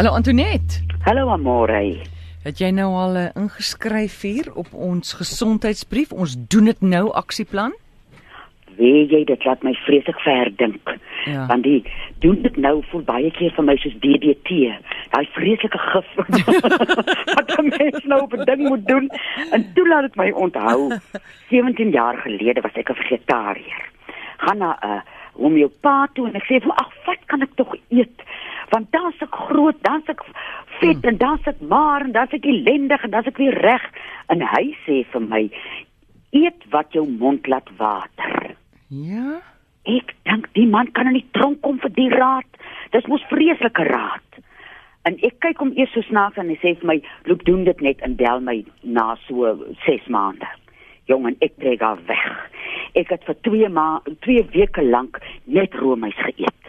Hallo Antoinette. Hallo Amore. Het jy nou al uh, ingeskryf hier op ons gesondheidsbrief? Ons doen dit nou aksieplan? Weet jy dit laat my vreeslik verdink. Ja. Want die doen dit nou voel baie keer vir my soos DDT. Daai vreeslike gif wat 'n mens nou op 'n ding moet doen. En toe laat dit my onthou. 17 jaar gelede was ek 'n vegetariër. Gaan na 'n uh, homeopaat toe en ek sê vir "Ag, wat kan ek tog eet?" Want dan's ek groot, dan's ek vet en dan's ek maar en dan's ek ellendig en dan's ek weer reg. En hy sê vir my, "Eet wat jou mond laat water." Ja. Ek dink die man kan in die tronk kom vir die raad. Dis mos vreeslike raad. En ek kyk hom eers so snaaks en hy sê vir my, "Loop doen dit net en bel my na so 6 maande." Jongen, ek trek af weg. Ek het vir 2 ma 2 weke lank net roomys geëet.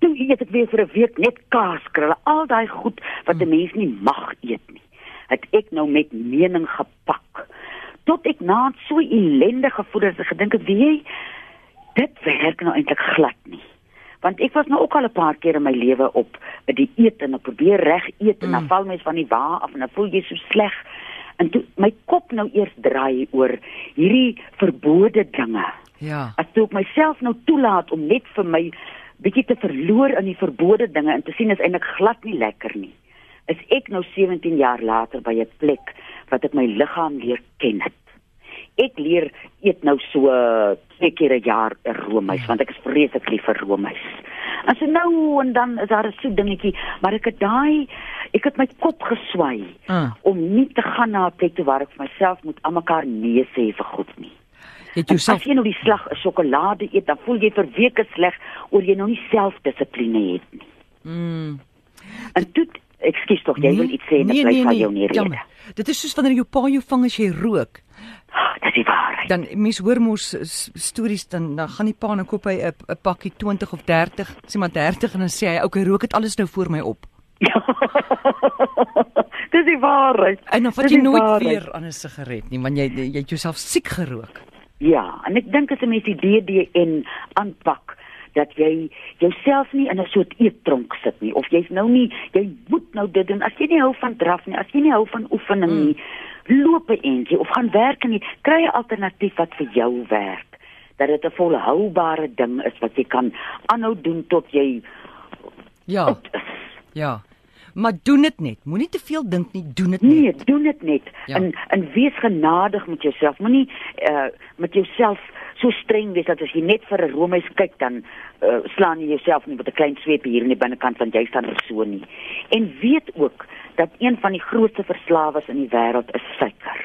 Toe eet ek weer vir 'n week net kaaskrulle, al daai goed wat 'n mens nie mag eet nie. Het ek nou met mening gepak. Tot ek na so ellendig gevoel het, ek gedink het, "Wie jy dit werk nou eintlik glad nie. Want ek was nou ook al 'n paar keer in my lewe op 'n dieet en ek probeer reg eet en dan Mm. val mens van die wa af en dan voel jy so sleg. En toe my kop nou eers draai oor hierdie verbode dinge. Ja. As toe ek myself nou toelaat om net vir my bietjie te verloor in die verbode dinge en te sien is eintlik glad nie lekker nie. Is ek nou 17 jaar later by 'n plek wat ek my liggaam leer ken het. Ek leer eet nou so uh, twee keer 'n jaar 'n roomys want ek is vreeslik lief vir roomys. En so nou en dan is daar 'n soet dingetjie, maar ek het daai ek het my kop geswaai Ah. om nie te gaan na 'n plek toe waar ek vir myself moet almekaar nee sê vir goed nie. Het jouself As jy nou die slag sjokolade eet, dan voel jy vir weke sleg oor jy nou nie selfdissipline het nie. mm. En toe ekskuus tog, jy wil iets sê en ek bly van jou nie rede. jammer. Dit is soos wanneer jou pa jou vang as jy rook. Ah, Dis die waarheid. Dan mens hoor mos stories dan dan gaan die pa en koop hy 'n pakkie 20 of 30, sê maar 30 en dan sê hy, "Oké, rook dit alles nou voor my op." Ja. Dis die waarheid. En dan vat jy nooit waarheid. weer aan 'n sigaret nie, want jy jy het jouself siek gerook. Ja, en ek dink as 'n mens die DDN aanpak dat jy jouself nie in 'n soort eettronk sit nie of jy's nou nie jy moet nou dit doen as jy nie hou van draf nie as jy nie hou van oefening Mm. nie loop 'n entjie of gaan werk en jy kry 'n alternatief wat vir jou werk dat dit 'n volhoubare ding is wat jy kan aanhou doen tot jy Ja, is. ja. Maar doen dit net. Moenie te veel dink nie, doen dit Nee, net. doen dit net. Ja. En en wees genadig met jouself. Moenie uh met jouself so streng wees dat as jy net vir 'n roomys kyk dan uh, slaan jy jouself nie met 'n klein sweepie hier in die binnekant want jy staan er so nie. En weet ook dat een van die grootste verslawers in die wêreld is suiker.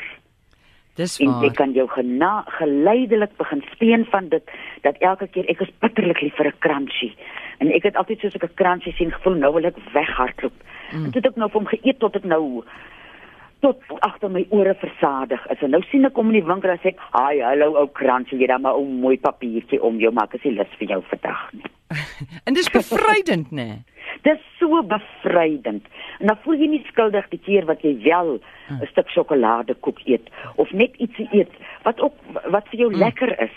Dis En jy waar. kan jou gena geleidelik begin speen van dit dat elke keer ek is bitterlik lief vir 'n crunchy. En ek het altyd soos ek 'n crunchy sien gevoel nou wil ek weghardloop. Mm. En toe het ek nou vir hom geëet tot ek nou tot agter my ore versadig is. En nou sien ek hom in die winkel en sê ek, "Haai, hallo ou crunchy, jy dan maar 'n mooi papiertjie om jou maak as jy lus vir jou vandag nie." En dis bevrydend, nê? Nee. Dis so bevrydend. En dan voel jy nie skuldig die keer wat jy wel 'n stuk sjokoladekoek eet of net ietsie eet wat ook wat vir jou mm. lekker is,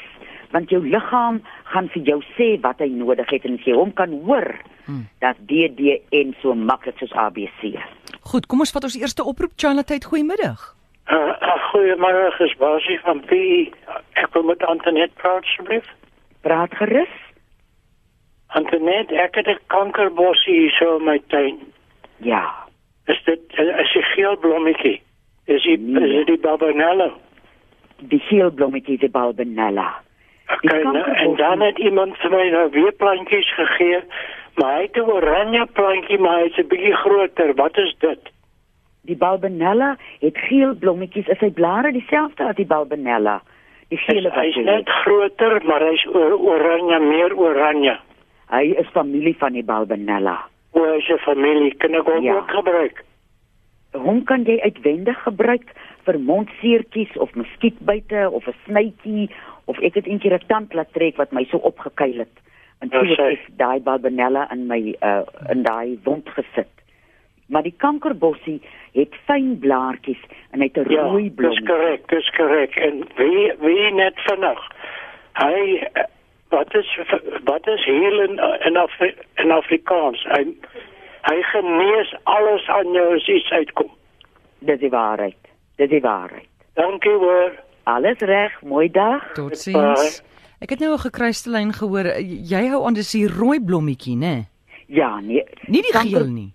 want jou liggaam gaan vir jou sê wat hy nodig het en as jy hom kan hoor, mm. dat DDN so maklik soos ABC. Goed, kom ons vat ons eerste oproep. Charlotte, goeiemiddag. Uh, uh, Goeiemôre, is Basie van P. Ek wil met Antoinette praat asseblief. Praat gerus. Antoinette, ek het 'n kankerbossie hier so in my tuin. Ja. Is dit is 'n geel blommetjie? Is dit Nee. is dit die babanello? Die geel blommetjie die balbenella. Okay, nou, en kankerbossie. dan het iemand vir my nou weer plantjies gegee, maar hy het 'n oranje plantjie, maar hy's 'n bietjie groter. Wat is dit? Die balbenella het geel blommetjies. Is sy blare dieselfde as die balbenella? Die gele wat Hy's jy net groter, maar hy's or, oranje, meer oranje. Hy is familie van die balbenella. O, is 'n familie. Kan ek hom Ja. ook gebruik? Hom kan jy uitwendig gebruik vir mondseertjies of muskietbyte of 'n snytjie of ek het eendag 'n tand laat trek wat my so opgekuil het. En Ja, toe het sê. ek daai balbenella in my uh in daai wond gesit. Maar die kankerbossie het fyn blaartjies en hy het 'n rooi dis blom. korrek, dis korrek. En wie wie net vinnig. Hy wat is wat is heel in in, Afri in Afrikaans? Hy Hy genees alles aan jou as iets uitkom. Dis die waarheid. Dis die waarheid. Dankie hoor. Alles reg, mooi dag. Totsiens. Ek het nou 'n gekruiste lyn gehoor. Jy hou aan dis die rooi blommetjie, né? Ja, nee. Nie die Kanker- geel nie.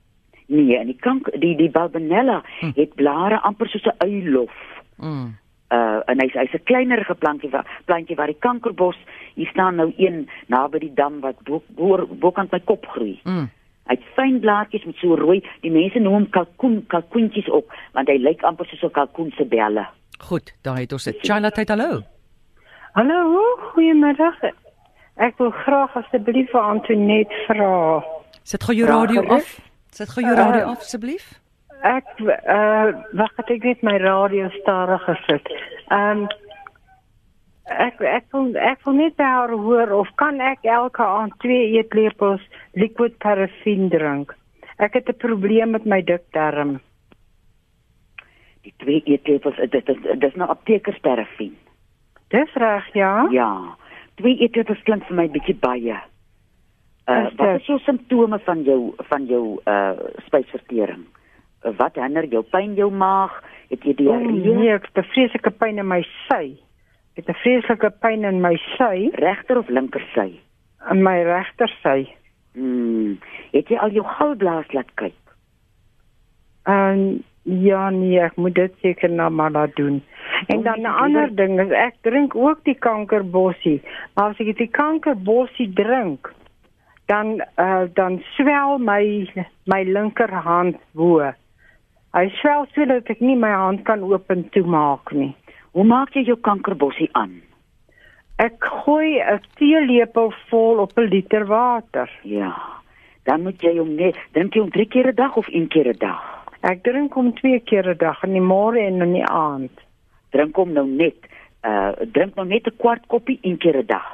Nee, en die kanker die die Balbenella Hm. het blare amper soos 'n uilof. Mm. Uh en hy's hy's 'n kleinerige plantjie waar plantjie waar die kankerbos hier staan nou een naby die dam wat bo bo bokant my kop groei. Mm. Hy het fyn blaartjies met so rooi. Die mense noem hom kalkoen, kalkoentjies ook, want hy lyk amper soos 'n kalkoen se belle. Goed, daar het ons dit. Charlotte, tyd hallo. Hallo, goeiemiddag. Ek wil graag asseblief vir Antoinette vra. Sit gou jou radio af. Sit gou jou radio Uh, af asseblief. Ek uh wag, het ek net my radio stadig gesit. Ehm ek ek wil ek wil net by haar hoor of kan ek elke aand twee eetlepels liquid paraffin drink? Ek het 'n probleem met my dikdarm. Die twee eetlepels, dit is nou aptekersperfien. Dis reg, ja? Ja. Twee eetlepels klink vir my bietjie baie. Uh Is wat is jou simptome van jou van jou uh spysvertering? Uh, wat hinder jou pyn jou maag? Het jy diarree? Nee, ek het vreeslike pyn in my sy. Het 'n vreeslike pyn in my sy, Regter of linker sy? in my regter sy. Hmm. Het jy al jou galblaas laat kyk? En ja nee, ek moet dit seker nou maar laat doen. En dan 'n ander ding is ek drink ook die kankerbossie. Maar as ek die kankerbossie drink, dan uh, dan swel my my linkerhand bo. Hy swel sodat ek nie my hand kan oop en toe maak nie. Hoe maak jy jou kankerbossie aan? Ek gooi 'n teelepel vol op 'n liter water. Ja. Dan moet jy hom net drink jy hom 3 keer 'n dag of 1 keer 'n dag? Ek drink hom twee keer 'n dag, in die môre en in die aand. Drink hom nou net uh drink nou net 'n kwart koppie 1 keer 'n dag.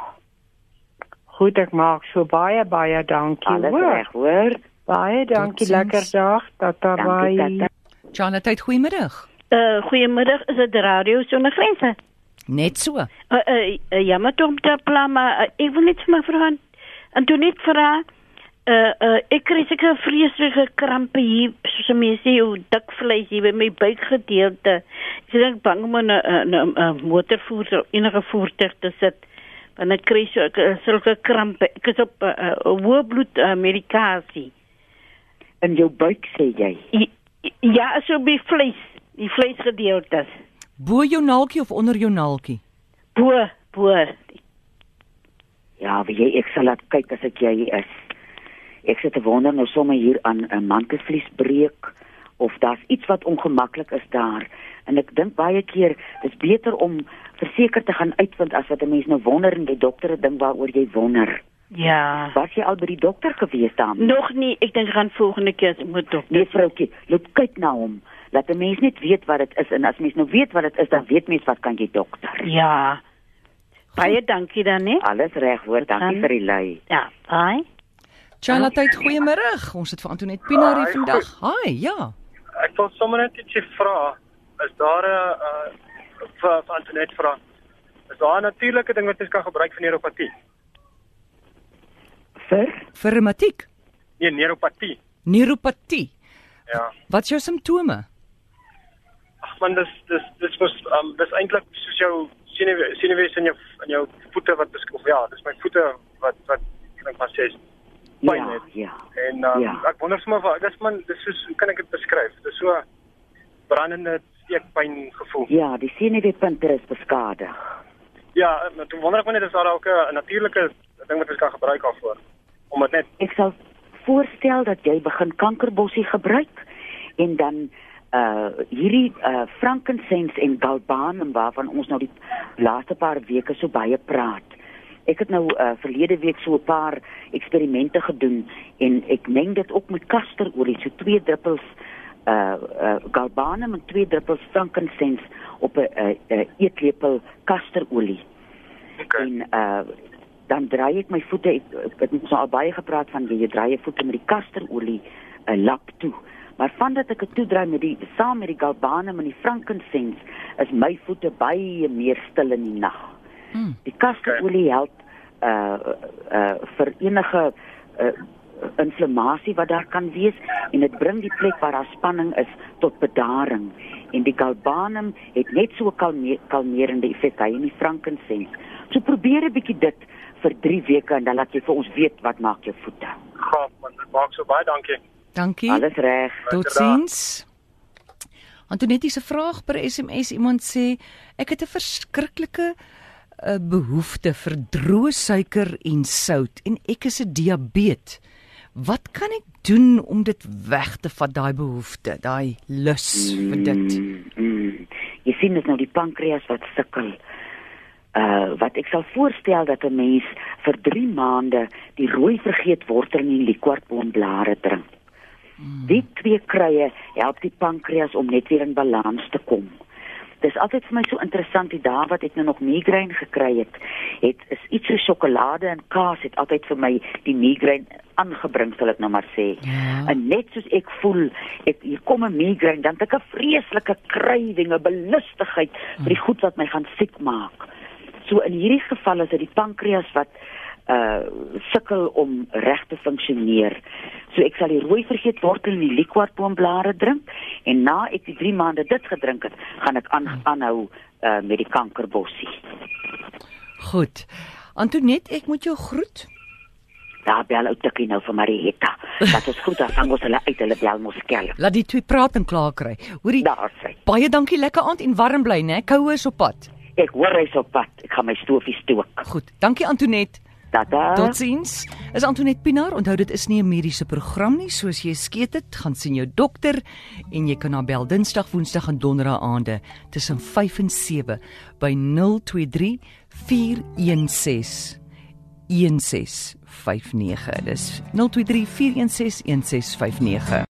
Goed, ek maak so baie baie dankie. Alles hoor. reg, hoor? Baie dankie, lekker dag. Tata Dankie, bye. tata. Charlotte, goeiemiddag. Uh, goedemiddag, is het radio zonder grenzen? Net so. Uh, uh, uh, jammer om te pla, maar uh, ik wil niet van vragen. En toen niet vragen, uh, uh, ik kreeg een vreselijke krampen hier, zoals mensen sê, hoe dik vlees hier bij mijn buikgedeelte. Ik ben bang om in een, een, een motorvoertuig of enige voertuig te zitten. Want ik kreeg zo, uh, zulke krampen. Ik is op uh, uh, hoge bloedmedicatie. In jou buik sê jy. I- Ja, zo bij vlees, die vleesgedeeltes. Bo jou naaltjie of onder jou naaltjie? Boer, boer. Ja, wie jy ek sal laat kyk as ek jy is. Ek sit te wonder nou sommer hier aan 'n mantelvliesbreek of daar's iets wat ongemaklik is daar. En ek dink baie keer dis beter om verseker te gaan uitvind as wat 'n mens nou wonder en die dokter 'n ding waaroor jy wonder. Ja. Was jy al by die dokter gewees dan? Nog niet. Ik denk gaan volgende keer moet dokter. Nee, vroutjie, loop kyk na hom. Laat 'n mens net weet wat dit is en as mens nou weet wat dit is, dan weet mens wat kan jy dokter. Ja. Baie dankie dan, hè? Alles reg, hoor. Dankie Dan- vir die lui. Ja, bye. Charlotte, goeiemôre. Ons het vir Antoinette Pinaar hier Hi, vandag. Hi, ja. Ek wil sommer net ietsie vra. Is daar 'n uh, vir, vir Antoinette vra? Is daar 'n natuurlike ding wat jy kan gebruik vir neuropatie? Vir Vir reumatiek, Nee, neuropatie. neuropatie. Ja. Wat is jou simptome? Ag man, dis dis dis was um, dis eintlik soos jou senuwee senuwees in jou in jou voete wat beskryf. Ja, dis my voete wat wat klink maar sê pyn ja, het. ja. En um, Ja. ek wonder sommer wat dis man, dis soos hoe kan ek dit beskryf? Dis so brandende steekpyn gevoel. Ja, die senuweepunte is beskadig. Ja, toe wonder ek net is daar ook 'n natuurlike ding wat ons kan gebruik daarvoor om dit net Ek sal voorstel dat jy begin kankerbossie gebruik en dan uh hierdie uh frankincense en galbanum waarvan ons nou die laaste paar weke so baie praat. Ek het nou uh verlede week so 'n paar eksperimente gedoen en ek meng dit ook met kasterolie, so twee druppels uh uh galbanum en twee druppels frankincense op 'n uh, uh, eetlepel kasterolie. okay. En uh dan draai ek my voete ek, ek het ons al baie gepraat van jy, jy draai jou voete met die kasterolie 'n uh, lap toe. Maar vandat ek dit toedraai met die saam met die galbanum en die frankincense is my voete baie meer stil in die nag. Hmm. Die kasterolie help uh uh vir enige uh inflammasie wat daar kan wees en dit bring die plek waar daar spanning is tot bedaring en die galbanum het net so 'n kalme kalmerende effek hy en die frankincense. So probeer 'n bietjie dit vir 3 weke en dan laat jy vir ons weet wat maak jou voete. Gaaf man, dit maak so baie dankie. Dankie. Alles reg. Totsiens. Antonetti se vraag per SMS iemand sê ek het 'n verskriklike 'n behoefte vir droë suiker en sout en ek is 'n diabetes. Wat kan ek doen om dit weg te vat daai behoefte, daai lus vir dit? Mm, mm. Jy sien dit nou die pankreas wat sukkel. Uh wat ek sal voorstel dat 'n mens vir 3 maande die rooi vergeetwortel en die liquorboomblare drink. Die twee krye help die pankreas om net weer in balans te kom. Dis altyd vir my so interessant die dae wat ek nou nog migraine gekry het, het is iets so sjokolade en kaas het altyd vir my die migraine aangebring sal ek nou maar sê. Ja. En net soos ek voel, ek hier kom 'n migraine, dan het ek 'n vreeslike krywing, 'n belustigheid vir die goed wat my gaan siek maak. So in hierdie geval is dit die pankreas wat uh sukkel om reg te funksioneer. So ek sal die rooi vergeetwortel en die liquorboomblare drink en na ek die 3 maande dit gedrink het, gaan ek aan aanhou uh met die kankerbossie. Goed. Antonet, ek moet jou groet. Daar bel ou tikkie nou vir Marietta. Dat is goed, dan vang ons hulle uit hulle bel mos skel. Laat die twee praat en klaar kry. Hoorie, Daar sê. baie dankie, lekker aand en warm bly, né? Koue is op pad. Ek hoor hy's op pad. Ek gaan my stofie stook. Goed. Dankie Antonet. Tata. Totsiens. Is Antonet Pinaar. Onthou dit is nie 'n mediese program nie, soos jy skeet dit, gaan sien jou dokter en jy kan haar bel Dinsdag, Woensdag en Donderdag aande tussen 5 en 7 by 023 416 1659. Dis 023 416 1659.